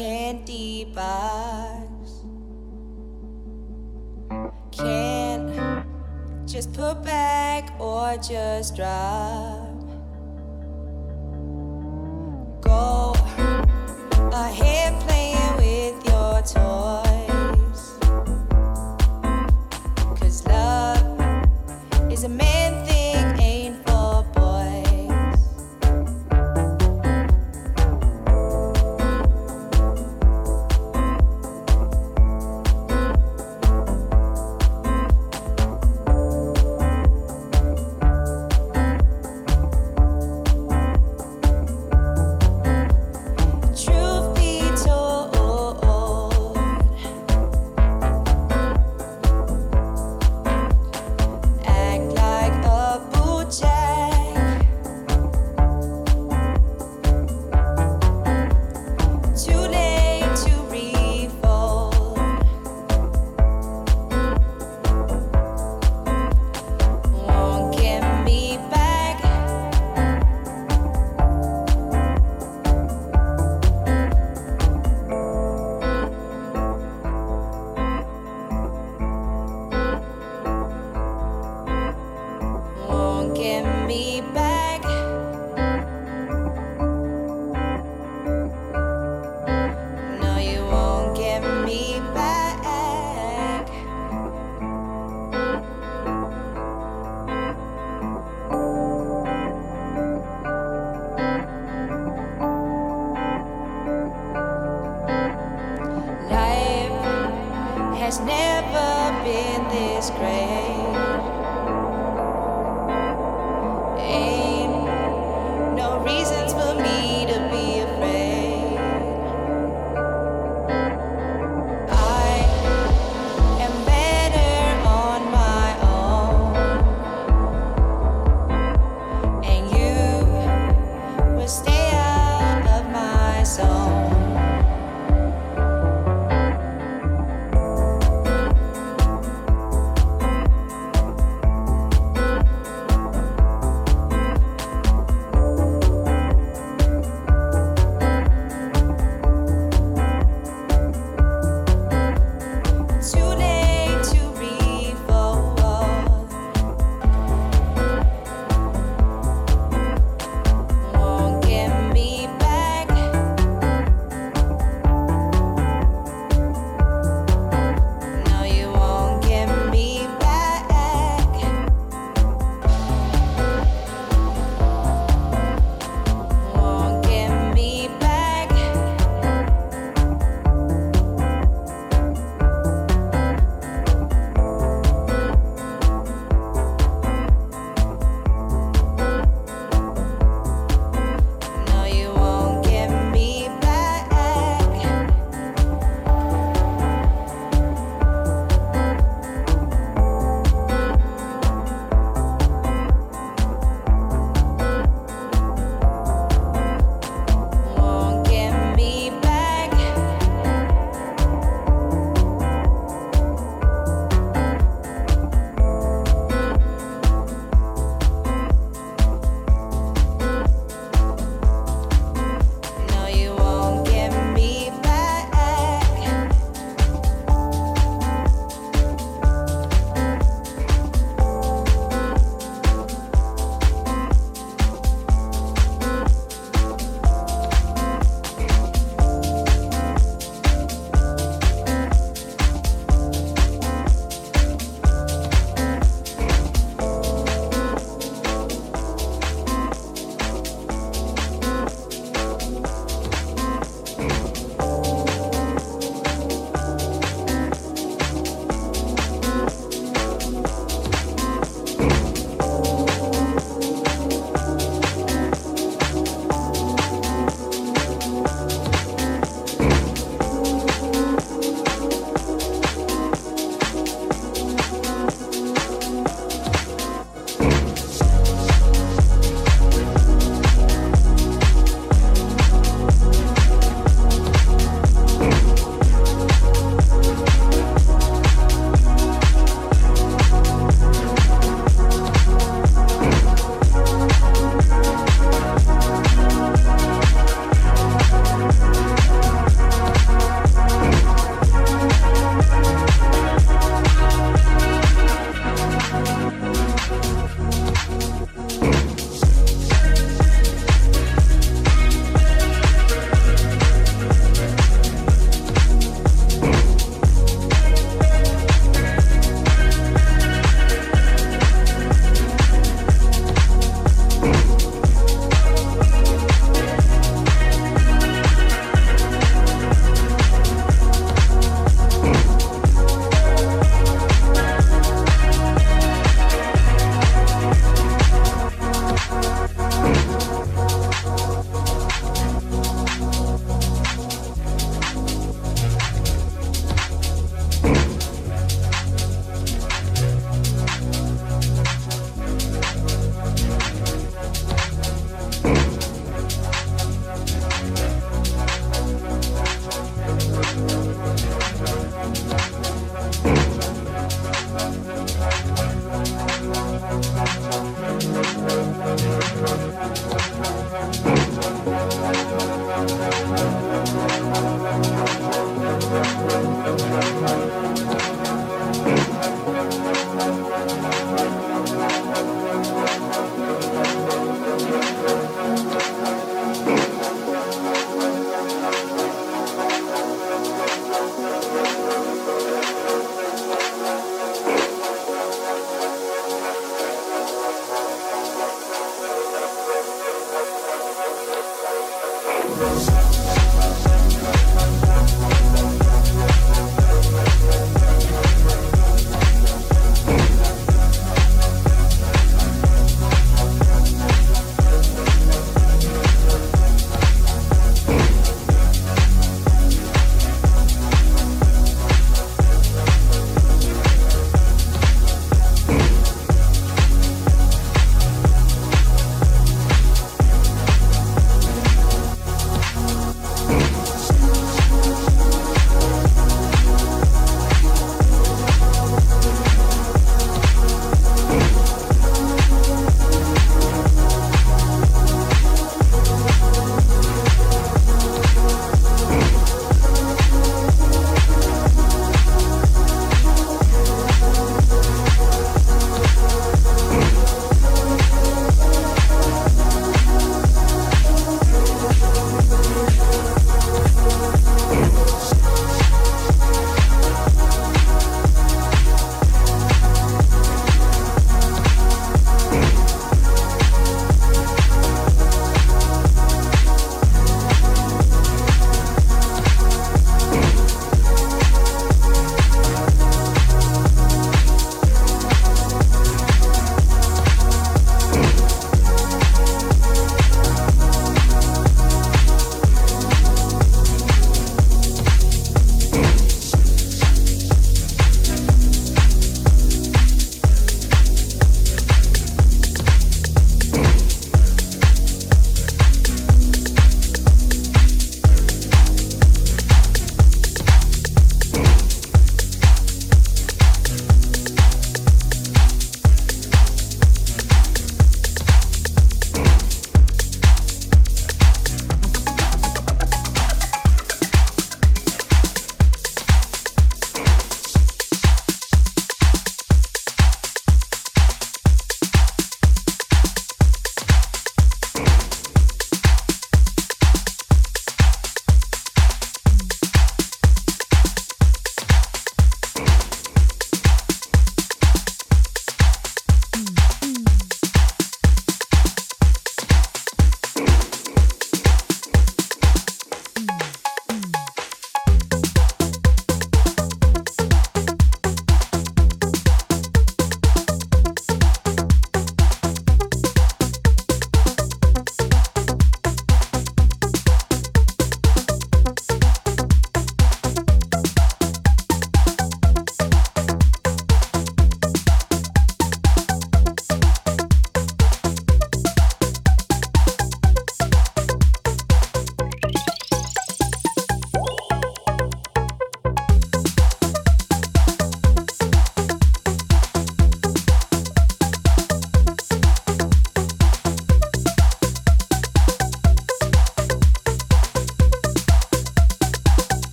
candy bars.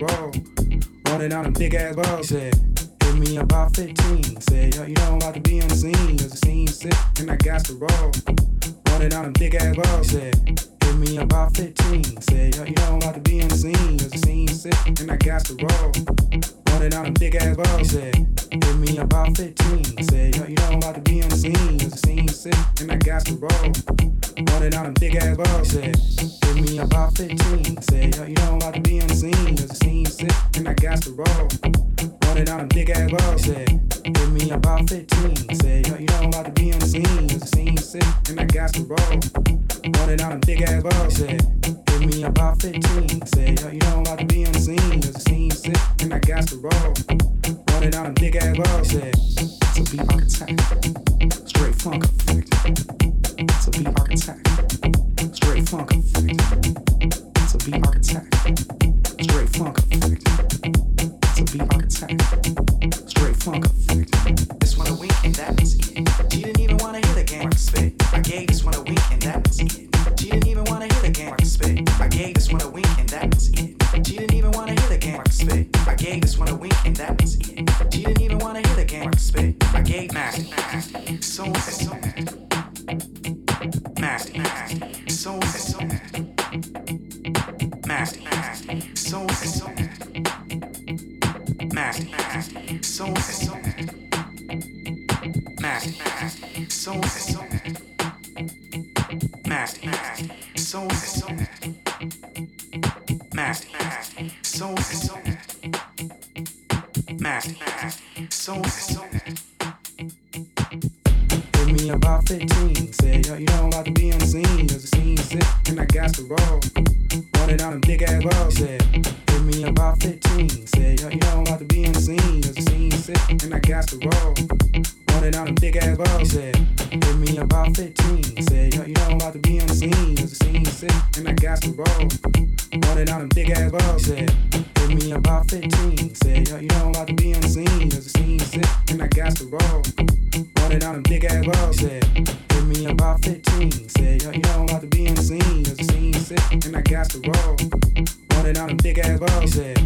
after. Running out them big ass balls. He said, and I got some balls. Wanted out them big ass balls. Said, give me about 15. Said, yo, you know I'm about to be on the scene, cause the scene's sick, and I got some balls. Wanted out them big ass balls. Said, give me about 15. Said, yo, you know I'm about to be on the scene, cause the scene's sick, and I got some balls. Wanted out them big ass balls. Said,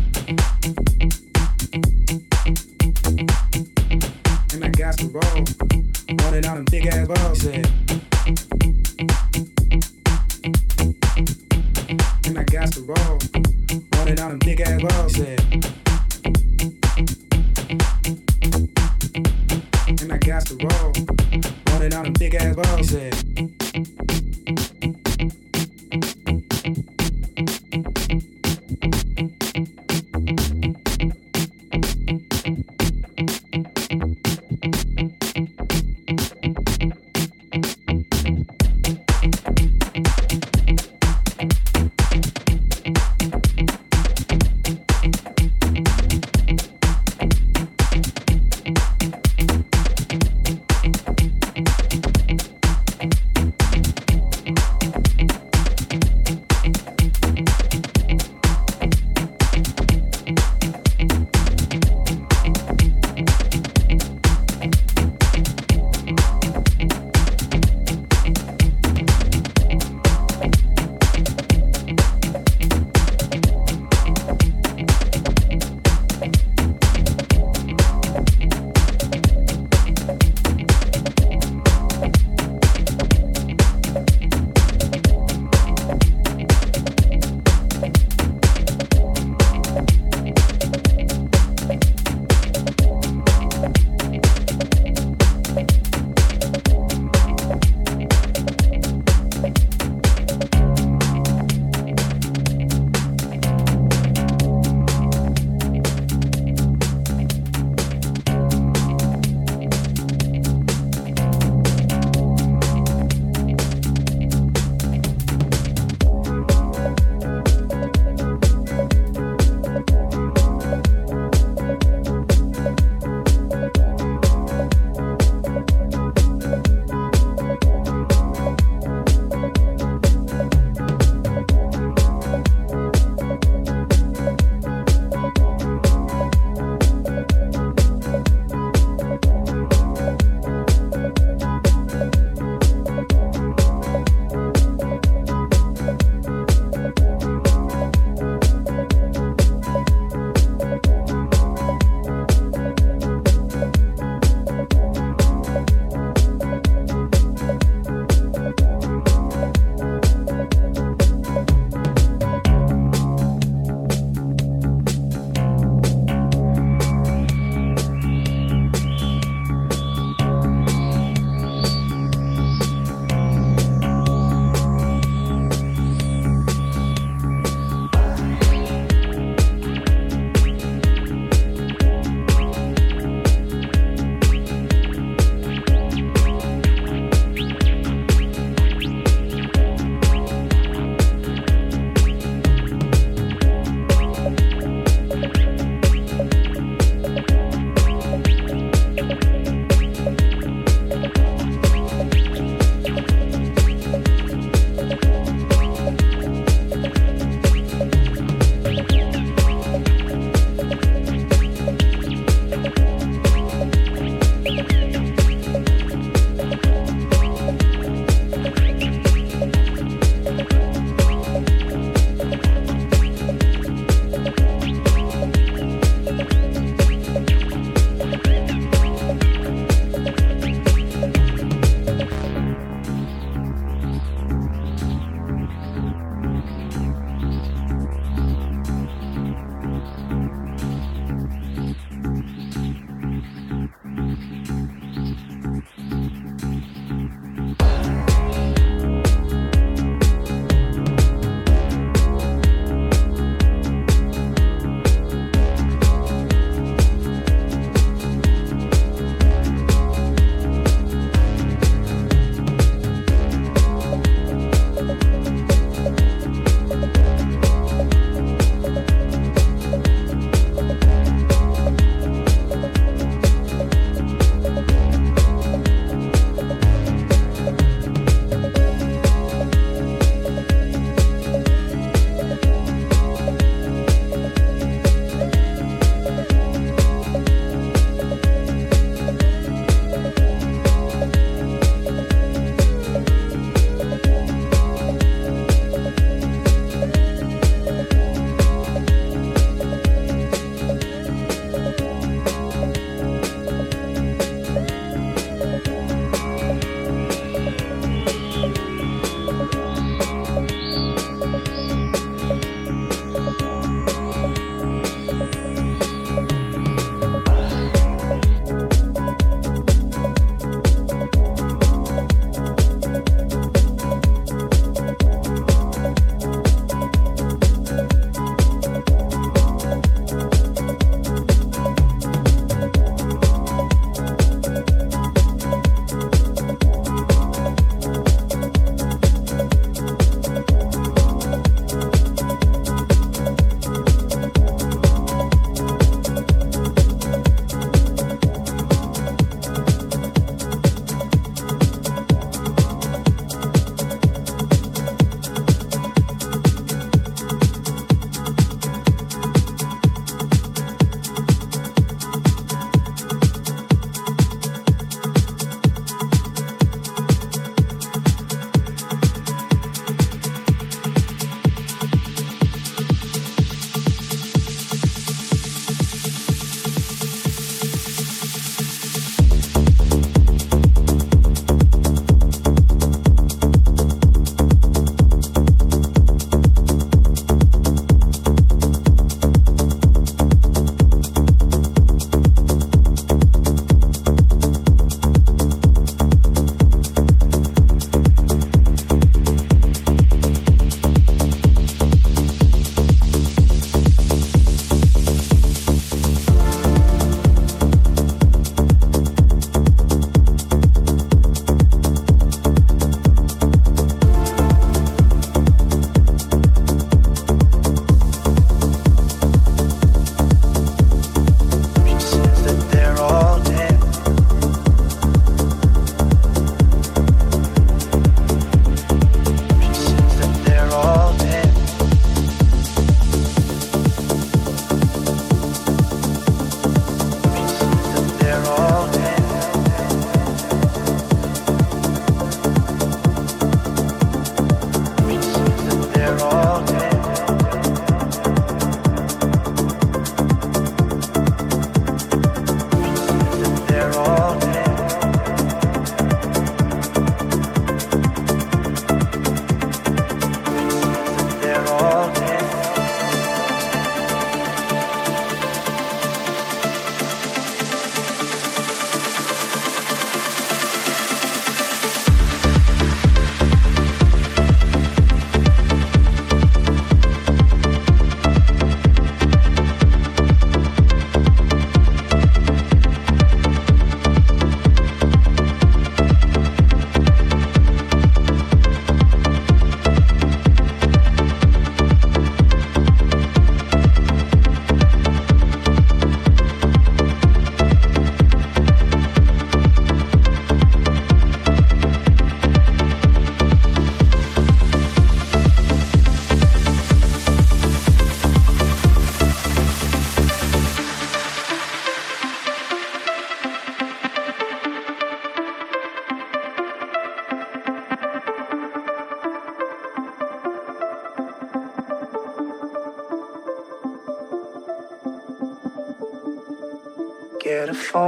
and I got some balls. Wanted out them big ass balls. Said, down and big ass gloves at. And I got the roll, roll it down and big ass gloves at.